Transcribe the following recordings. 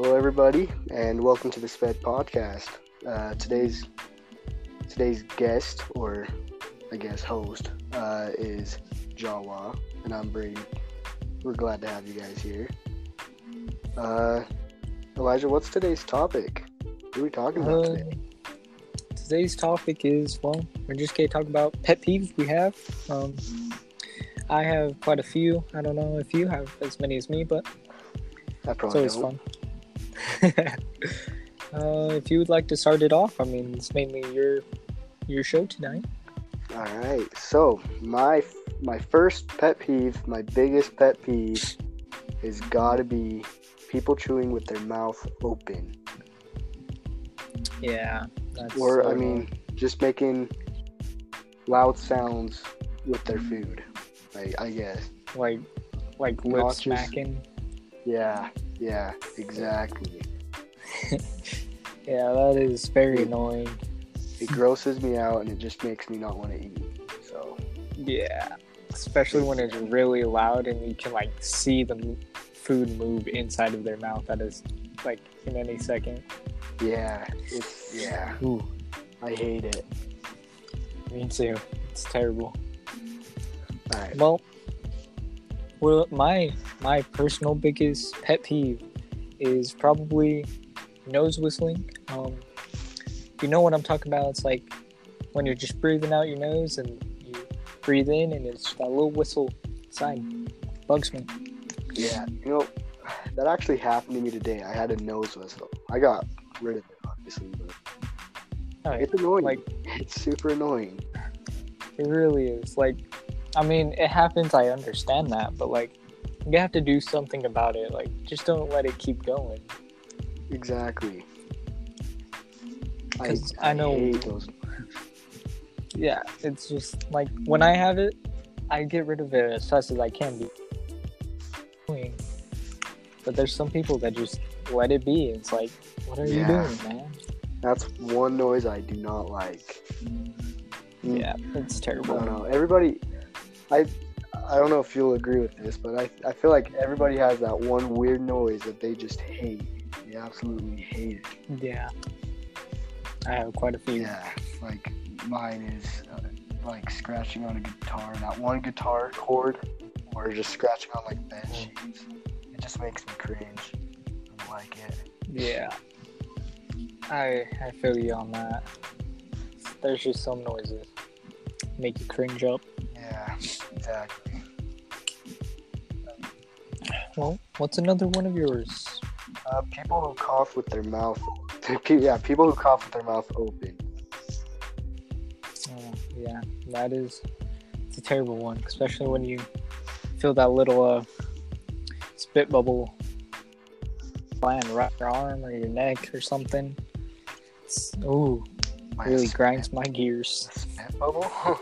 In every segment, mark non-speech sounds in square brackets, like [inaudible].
Hello, everybody, and welcome to the Sped Podcast. Uh, today's today's guest, or I guess host, uh, is Jawa, and I'm Brady. We're glad to have you guys here. Uh, Elijah, what's today's topic? What are we talking about Uh, today? Today's topic is well, we're just gonna talk about pet peeves we have. Um, I have quite a few. I don't know if you have as many as me, but I it's probably always don't. fun. [laughs] uh, if you would like to start it off, I mean, it's mainly your your show tonight. All right. So my my first pet peeve, my biggest pet peeve, is gotta be people chewing with their mouth open, Yeah, that's or I so- mean, just making loud sounds with their food. I, I guess. like like lip smacking. Yeah. Yeah. Exactly. [laughs] Yeah, that is very annoying. It grosses me out, and it just makes me not want to eat. So Yeah, especially when it's really loud and you can like see the food move inside of their mouth. That is like in any second. yeah, it's yeah. Ooh, I hate it. me too. It's terrible. All right. Well, well, my my personal biggest pet peeve is probably nose whistling. Um, you know what I'm talking about? It's like when you're just breathing out your nose and you breathe in, and it's that little whistle sign. Bugs me. Yeah, you know, that actually happened to me today. I had a nose whistle. I got rid of it, obviously, but Oh, it's annoying. like it's super annoying. It really is. Like, I mean, it happens. I understand that, but like, you have to do something about it. Like, just don't let it keep going. Exactly. 'Cause I know- hate those. Yeah, it's just like when I have it, I get rid of it as fast as I can. Be. But there's some people that just let it be. It's like, what are Yeah. you doing, man? That's one noise I do not like. Mm, Yeah, it's I terrible. don't know. Everybody, I, I don't know if you'll agree with this, but I, I feel like everybody has that one weird noise that they just hate. They absolutely hate it. Yeah, I have quite a few. Yeah, like mine is uh, like scratching on a guitar, not one guitar chord, or just scratching on like bed sheets. It just makes me cringe. I don't like it. Yeah. I I feel you on that. There's just some noises make you cringe up. Yeah, exactly. Well, what's another one of yours? Uh, people who cough with their mouth. [laughs] Yeah, people who cough with their mouth open. Oh, yeah, that is it's a terrible one, especially when you feel that little uh spit bubble flying right your arm or your neck or something. It's, ooh, My really spit- grinds my gears. Spit bubble. [laughs]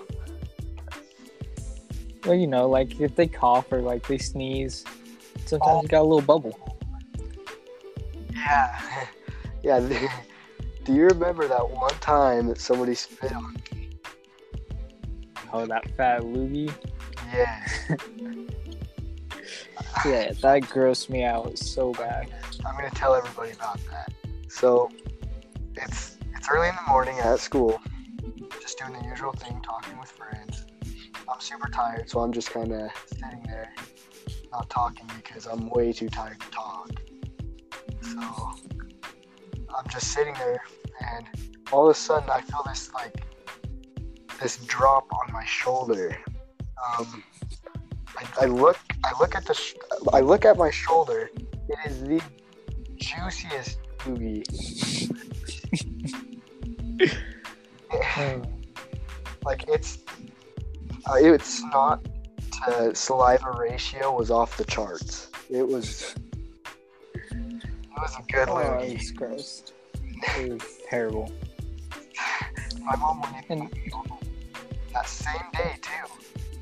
Well, you know, like if they cough or like they sneeze, sometimes you got a little bubble. [laughs] yeah, yeah. Do you remember that one time that somebody spit on me? Oh, that fat loogie. Yeah. [laughs] Yeah, that grossed me out so bad. I'm gonna tell everybody about that. So it's it's early in the morning at school, just doing the usual thing, talking with friends. I'm super tired, so I'm just kind of sitting there, not talking because I'm way too tired to talk. So I'm just sitting there, and all of a sudden I feel this like this drop on my shoulder. Um, I, I look, I look at the, sh- I look at my shoulder. It is the juiciest loogie. [laughs] Oh, [laughs] like it's, uh, its snot to saliva ratio was off the charts. It was, it was a good oh, loogie. it's gross. It was terrible. My mom went in And that same day too.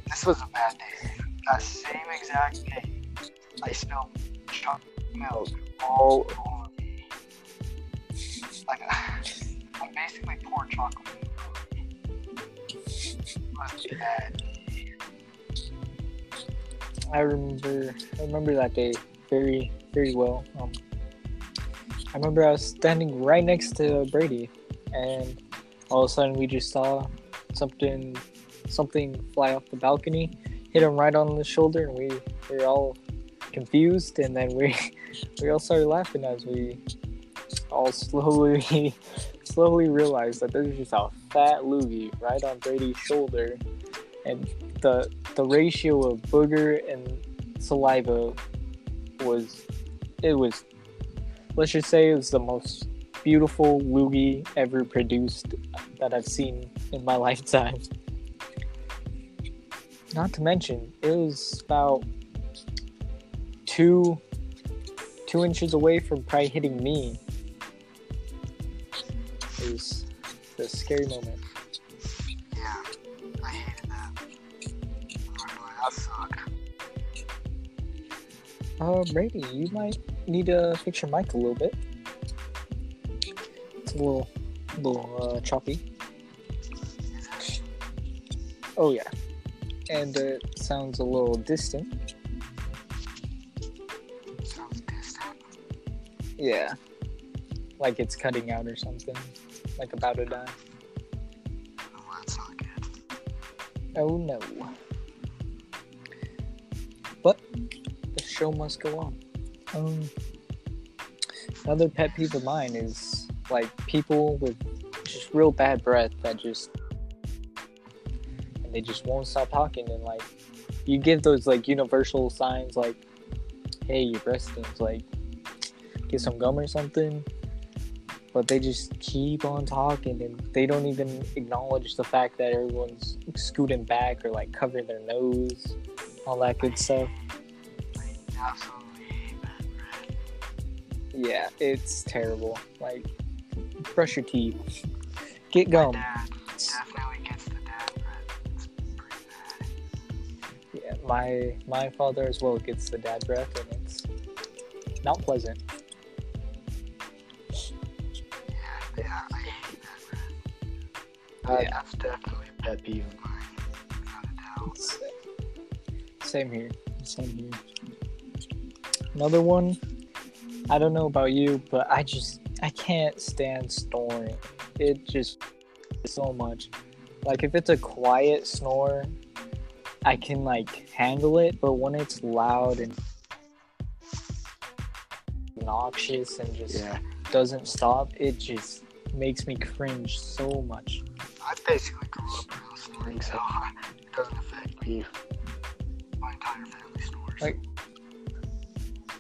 This was a bad day. That same exact day, I spilled chocolate milk all over me. Like [laughs] I basically poured chocolate milk. It was bad. I remember I remember that day very very well. Um, I remember I was standing right next to Brady, and all of a sudden we just saw something something fly off the balcony, hit him right on the shoulder, and we, we were all confused, and then we [laughs] we all started laughing as we all slowly [laughs] slowly realized that there was just a fat loogie right on Brady's shoulder, and the the ratio of booger and saliva was it was let's just say it was the most beautiful loogie ever produced that I've seen in my [laughs] lifetime. Not to mention, it was about two two inches away from probably hitting me. It was a scary moment. Uh, Brady, you might need to fix your mic a little bit. It's a little, little uh, choppy. Oh yeah, and it sounds a little distant. Sounds distant. Yeah, like it's cutting out or something, like about to die. Oh, that's not good. Oh no. Show must go on. Um, another pet peeve of mine is like people with just real bad breath that just and they just won't stop talking and like you give those like universal signs like hey your breath stinks like get some gum or something but they just keep on talking and they don't even acknowledge the fact that everyone's scooting back or like covering their nose all that good stuff absolutely yeah it's terrible like brush your teeth get gum dad definitely gets the dad breath. It's pretty bad. yeah my my father as well gets the dad breath and it's not pleasant Yeah, yeah, I hate bad breath. Uh, Yeah. That's definitely a pet peeve of mine. Without a doubt. Same here. Same here. Another one. I don't know about you, but I just I can't stand snoring. It just so much. Like if it's a quiet snore, I can like handle it, but when it's loud and obnoxious and just Yeah, doesn't stop, it just makes me cringe so much. I basically grew up around snoring, so [laughs] it doesn't affect me. My entire family snores. Like-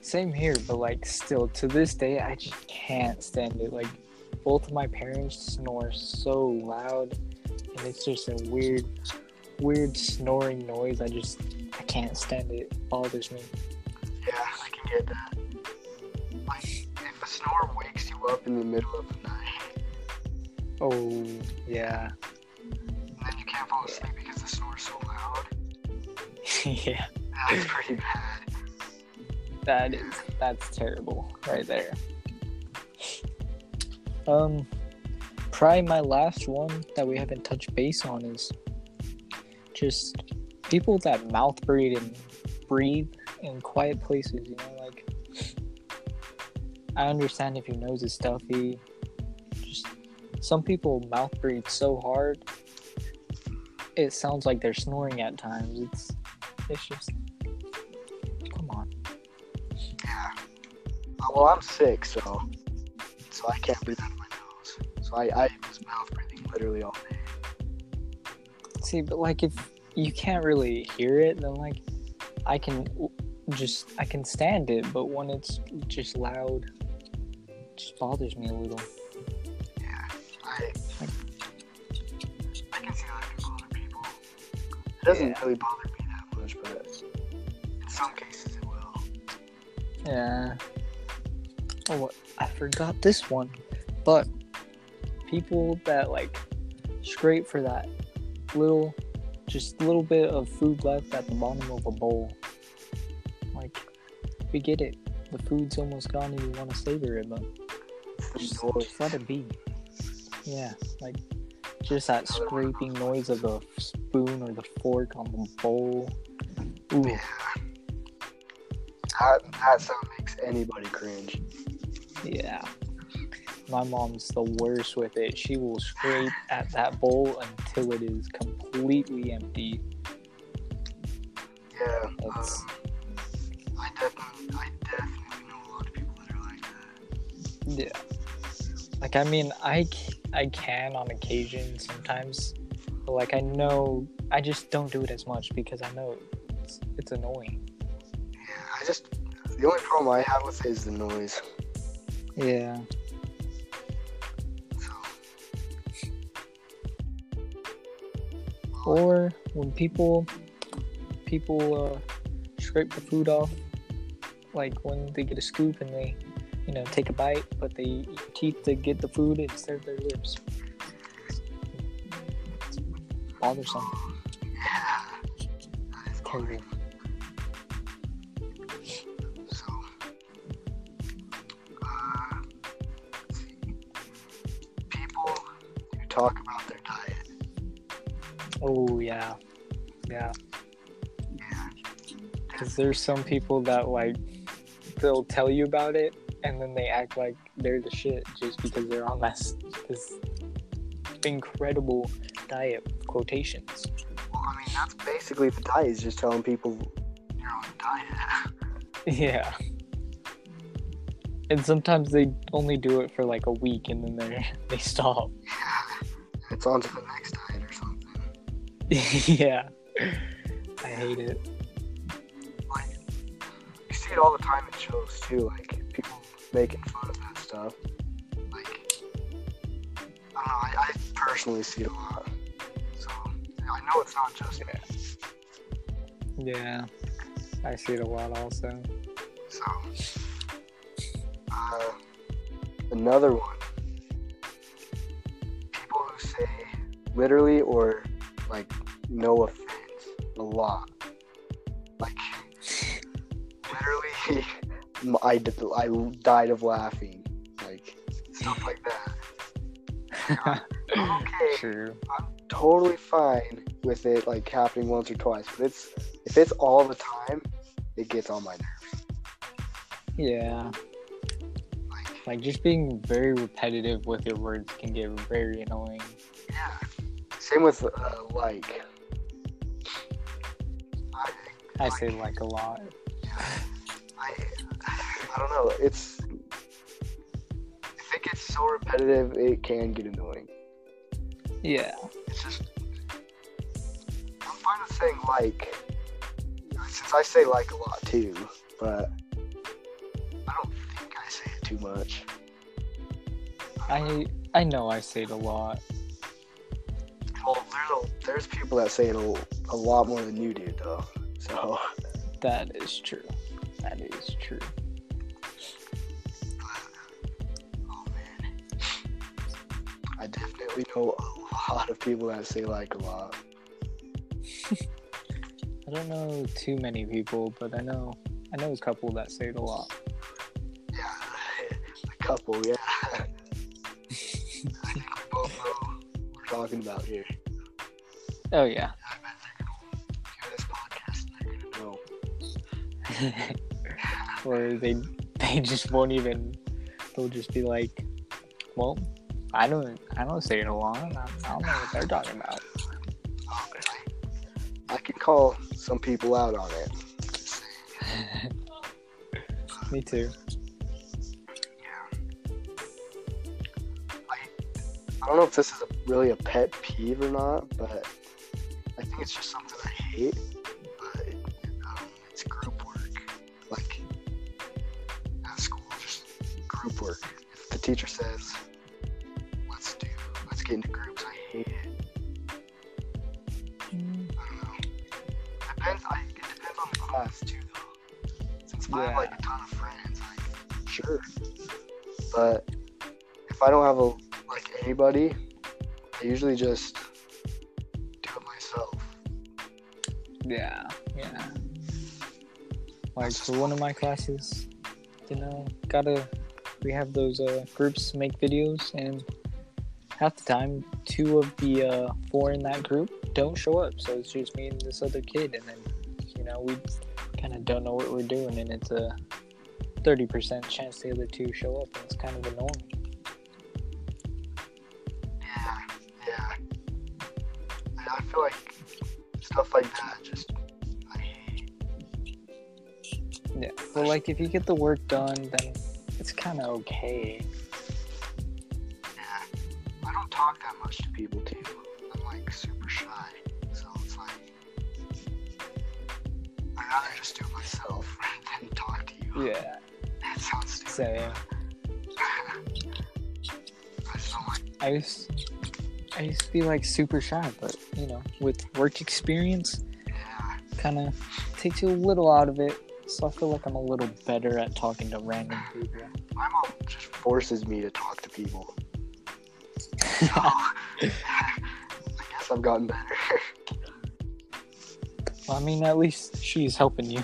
Same here, but like still to this day, I just can't stand it. Like both of my parents snore so loud, and it's just a weird, weird snoring noise. I just I can't stand it. It bothers me. yeah, I can get that. Like, if a snore wakes you up in the middle of the night, Oh yeah, and then you can't fall asleep because the snore's so loud, [laughs] yeah. that's pretty bad. That is that's terrible right there. Um, probably my last one that we haven't touched base on is just people that mouth breathe and breathe in quiet places. You know, like I understand if your nose is stuffy. Just some people mouth breathe so hard, it sounds like they're snoring at times. It's it's just Well, I'm sick, so so I can't breathe out of my nose. So I, I was mouth breathing literally all day. See, but like if you can't really hear it, then like I can just I can stand it, but when it's just loud, it just bothers me a little. Yeah. I I can see how that can bother people. It doesn't Yeah. really bother me that much, but in some cases it will. Yeah. Oh, I forgot this one, but people that like scrape for that little, just little bit of food left at the bottom of a bowl. Like, we get it. The food's almost gone and you want to savor it, but just, just let it be. Yeah, like just that scraping noise of the spoon or the fork on the bowl. Ooh. That, that sound makes anybody cringe. Yeah. my mom's the worst with it. She will scrape at that bowl until it is completely empty. Yeah. That's- Um, I definitely, I definitely know a lot of people that are like that. Yeah. Like I mean, I I can on occasion sometimes, but like I know I just don't do it as much because I know it's, it's annoying. Yeah. I just the only problem I have with it is the noise. Yeah. Or when people people uh, scrape the food off, like when they get a scoop and they, you know, take a bite, but they teeth to get the food instead of their lips. It's bothersome. Is Terrible. Oh yeah, yeah. Yeah. Because there's some people that like they'll tell you about it and then they act like they're the shit just because they're on this this incredible diet quotations. Well, I mean, that's basically the diet is just telling people you're on a diet. [laughs] Yeah. And sometimes they only do it for like a week and then they [laughs] they stop. yeah. It's on to the next something. [laughs] yeah. I hate it. Like, you see it all the time in shows too, like people making fun of that stuff. Like, I don't know, I, I personally see it a lot. So, I know it's not just me. Yeah. I see it a lot also. So, uh, another one. People who say literally or like no offense a lot. Like, literally, [laughs] I, I died of laughing. Like, stuff like that. [laughs] Okay, True. I'm totally fine with it like happening once or twice, but it's if it's all the time, it gets on my nerves. Yeah. Like, Like just being very repetitive with your words can get very annoying. Same with uh, like. I, I say like a lot. I, I don't know. It's I think it's so repetitive, it can get annoying. Yeah. It's just I'm fine with saying like, since I say like a lot too, but I don't think I say it too much. I I know I say it a lot. Well, there's, a, there's people that say it a, a lot more than you do, though. So. That is true. That is true. Oh man. I definitely know a lot of people that say like a lot. [laughs] I don't know too many people, but I know I know a couple that say it a lot. Yeah, [laughs] a couple, yeah. [laughs] I think we both know what we're talking about here. Oh yeah. They're gonna hear this podcast and they're gonna know. or they they just won't even they'll just be like, Well, I don't I don't say it a lot. I, don't know what they're talking about. Oh, I, I can call some people out on it. [laughs] Me too. Yeah. I, I don't know if this is a, really a pet peeve or not, but think it's just something I hate. But um, it's group work. Like at school, just group work. If the teacher says, "Let's do, let's get into groups," I hate it. I don't know. Depends. I, it depends on the class too, though. Since if I have like a ton of friends, like sure. But if I don't have a like anybody, I usually just Yeah. Yeah. Like for one of my classes, you know, gotta we have those uh, groups make videos, and half the time, two of the uh, four in that group don't show up. So it's just me and this other kid, and then you know we kind of don't know what we're doing, and it's a thirty percent chance the other two show up, and it's kind of annoying. Yeah, yeah. I feel like stuff like that just I hate. Yeah. Well, like if you get the work done, then it's kind of okay. Yeah, I don't talk that much to people too. I'm like super shy, so it's like I'd rather just do it myself [laughs] than talk to you. Yeah. That sounds stupid. Same. [laughs] I just don't like. I used, I used to be like super shy, but you know, with work experience, kind of takes you a little out of it. So I feel like I'm a little better at talking to random people. my mom just forces me to talk to people. So, [laughs] I guess I've gotten better. [laughs] Well, I mean, at least she's helping you. [laughs]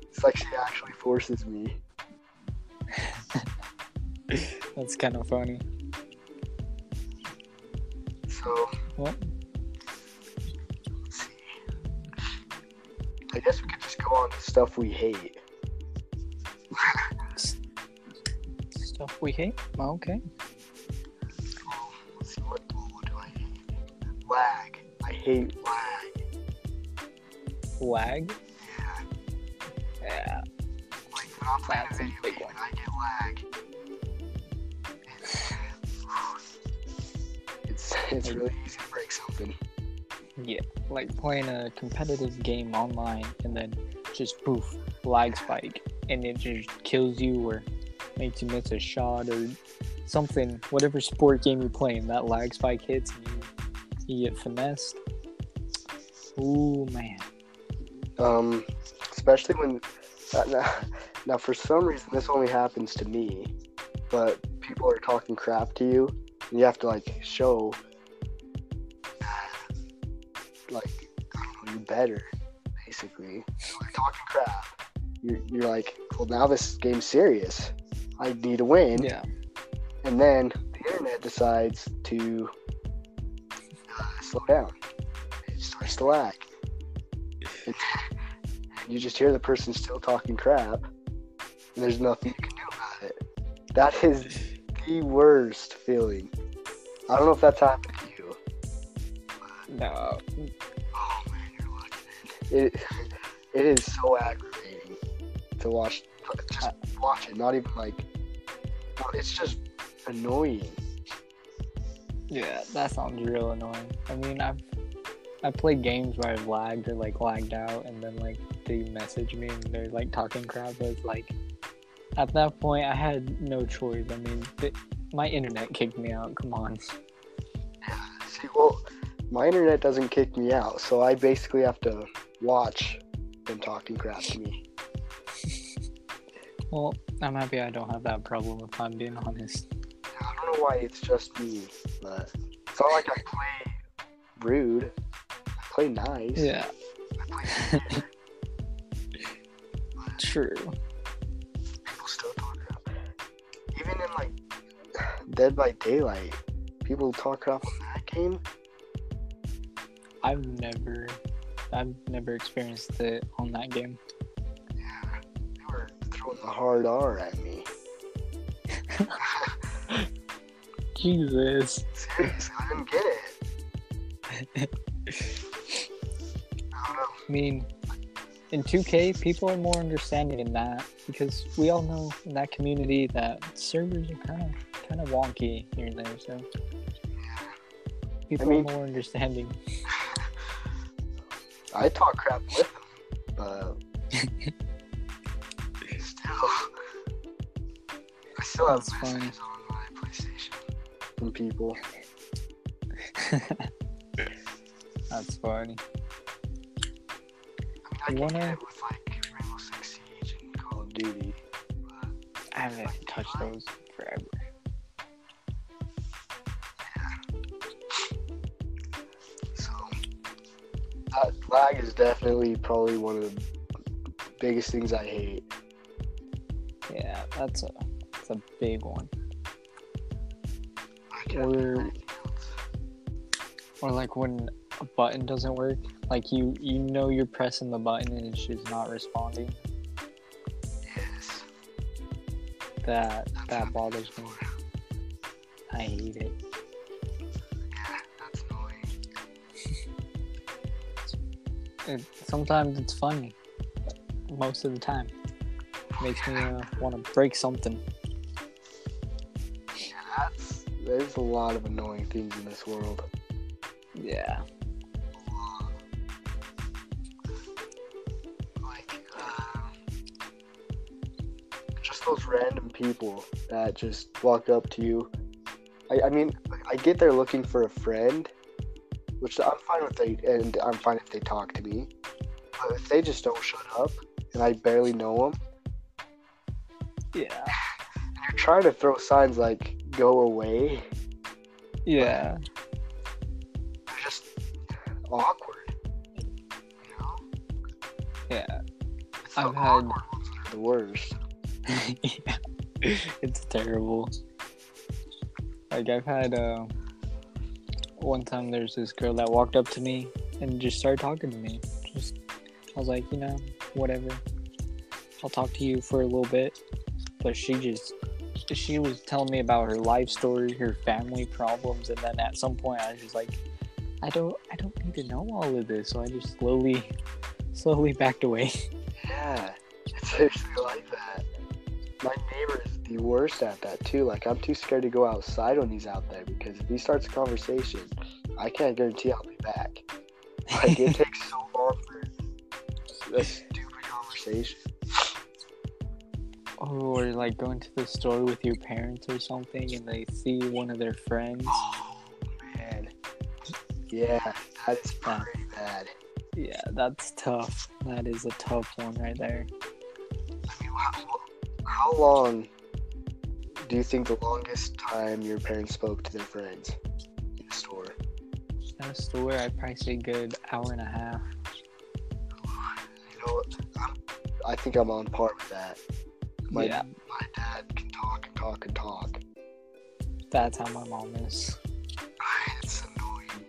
it's like she actually forces me. That's kind of funny. So, Well. I guess we could just go on to stuff we hate. stuff we hate. Oh, Okay. Let's see, what, what do I hate? Lag. I hate lag. Lag. Yeah. Yeah. Like when I'm playing That's a video game I get lag. It's, really easy to break something. Yeah. Like playing a competitive game online and then just poof, lag spike, and it just kills you or makes you miss a shot or something. Whatever sport game you're playing, that lag spike hits and you, you get finessed. Ooh man. Um, especially when uh, [laughs] now, now for some reason this only happens to me, but people are talking crap to you, and you have to like show better, basically. They're talking crap. You're, you're like, well now this game's serious. I need to win. Yeah. And then the internet decides to uh, slow down. It starts to lag. And you just hear the person still talking crap, and there's nothing you can do about it. That is the worst feeling. I don't know if that's happened to you. No. It it is so aggravating to watch. Just watch it. Not even like. It's just annoying. Yeah, that sounds real annoying. I mean, I've I played games where I've lagged or like lagged out, and then like they message me and they're like talking crap. But it's like at that point, I had no choice. I mean, th- my internet kicked me out. Come on. Yeah, [sighs] see, well, my internet doesn't kick me out, so I basically have to watch them talking crap to me. Well, I'm happy I don't have that problem if I'm being honest. I don't know why it's just me, but it's not like I play rude. I play nice. Yeah, I play [laughs] true. people still talk crap. Even in like Dead by Daylight, people talk crap on that game. I've never, I've never experienced it on that game. Yeah, they were throwing the hard R at me. [laughs] Jesus. Seriously, I didn't get it. [laughs] I don't know. I mean, in 2K, people are more understanding in that because we all know in that community that servers are kind of kind of wonky here and there. So people mean- are more understanding. I talk crap with them, but [laughs] still, I still have That's messages on my PlayStation from people. [laughs] That's funny. I mean, I can wanna- get with like Rainbow Six Siege and Call of Duty, but I haven't touched those forever. Lag is definitely probably one of the biggest things I hate. Yeah, that's a that's a big one. I can't Or- Or like when a button doesn't work, like you you know you're pressing the button and it's just not responding. Yes, That that bothers me. I hate it. It, sometimes it's funny. Most of the time, makes me uh, want to break something. Yeah, that's there's a lot of annoying things in this world. Yeah. Like, uh, just those random people that just walk up to you. I, I mean, I get they're looking for a friend, which I'm fine with. They and I'm fine if they talk to me. But if they just don't shut up, and I barely know them, Yeah. and you're trying to throw signs like "go away," Yeah. they're just awkward. You know, Yeah. it's I've had- ones that are the worst. [laughs] yeah. It's terrible. Like I've had uh, one time there's this girl that walked up to me and just started talking to me. Just I was like, you know, whatever. I'll talk to you for a little bit. But she just she was telling me about her life story, her family problems, and then at some point I was just like, I don't I don't need to know all of this. So I just slowly [laughs] slowly backed away. Yeah, it's actually like that. My neighbor worst at that too. Like I'm too scared to go outside when he's out there because if he starts a conversation, I can't guarantee I'll be back. Like it [laughs] takes so long for a stupid conversation. Oh, or like going to the store with your parents or something and they see one of their friends. Oh man, yeah, that is pretty bad. Yeah, that's tough. That is a tough one right there. I mean, how long do you think the longest time your parents spoke to their friends in the store? At a store, I'd probably say good hour and a half. You know, I'm, I think I'm on par with that. My, Yeah. my dad can talk and talk and talk. That's how my mom is. It's annoying.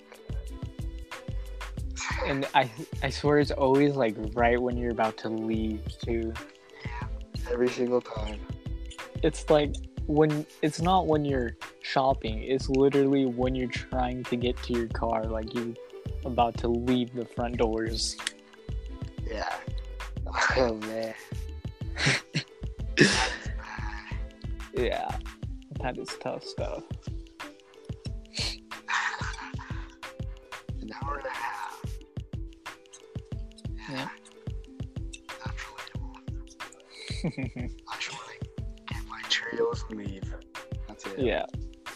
[laughs] And I I swear it's always like right when you're about to leave too. Yeah, every single time. It's like when it's not when you're shopping, it's literally when you're trying to get to your car, like you're about to leave the front doors. Yeah. [laughs] Oh man. Yeah. That is tough stuff. An hour and a half. Yeah. That's relatable. [laughs] And leave. That's it. yeah.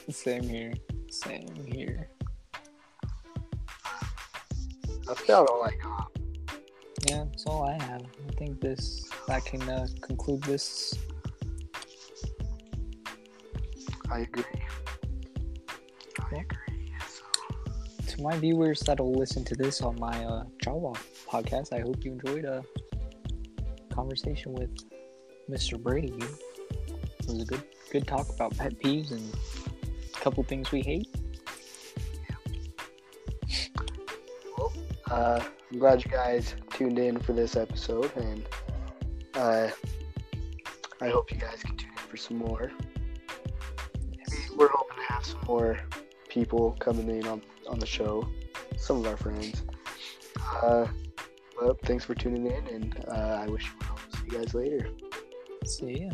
Same here. Same here. That's about all I got. Yeah, that's all I have. I think this that can uh, conclude this. I agree. I agree. So, To my viewers that'll listen to this on my uh, Jawa podcast, I hope you enjoyed a conversation with Mr. Brady. It was a good good talk about pet peeves and a couple things we hate. well, uh, I'm glad you guys tuned in for this episode, and uh, I hope you guys can tune in for some more. Maybe we're hoping to have some more people coming in on, on the show, some of our friends. Uh, well, thanks for tuning in, and uh, I wish you well. See you guys later. See ya.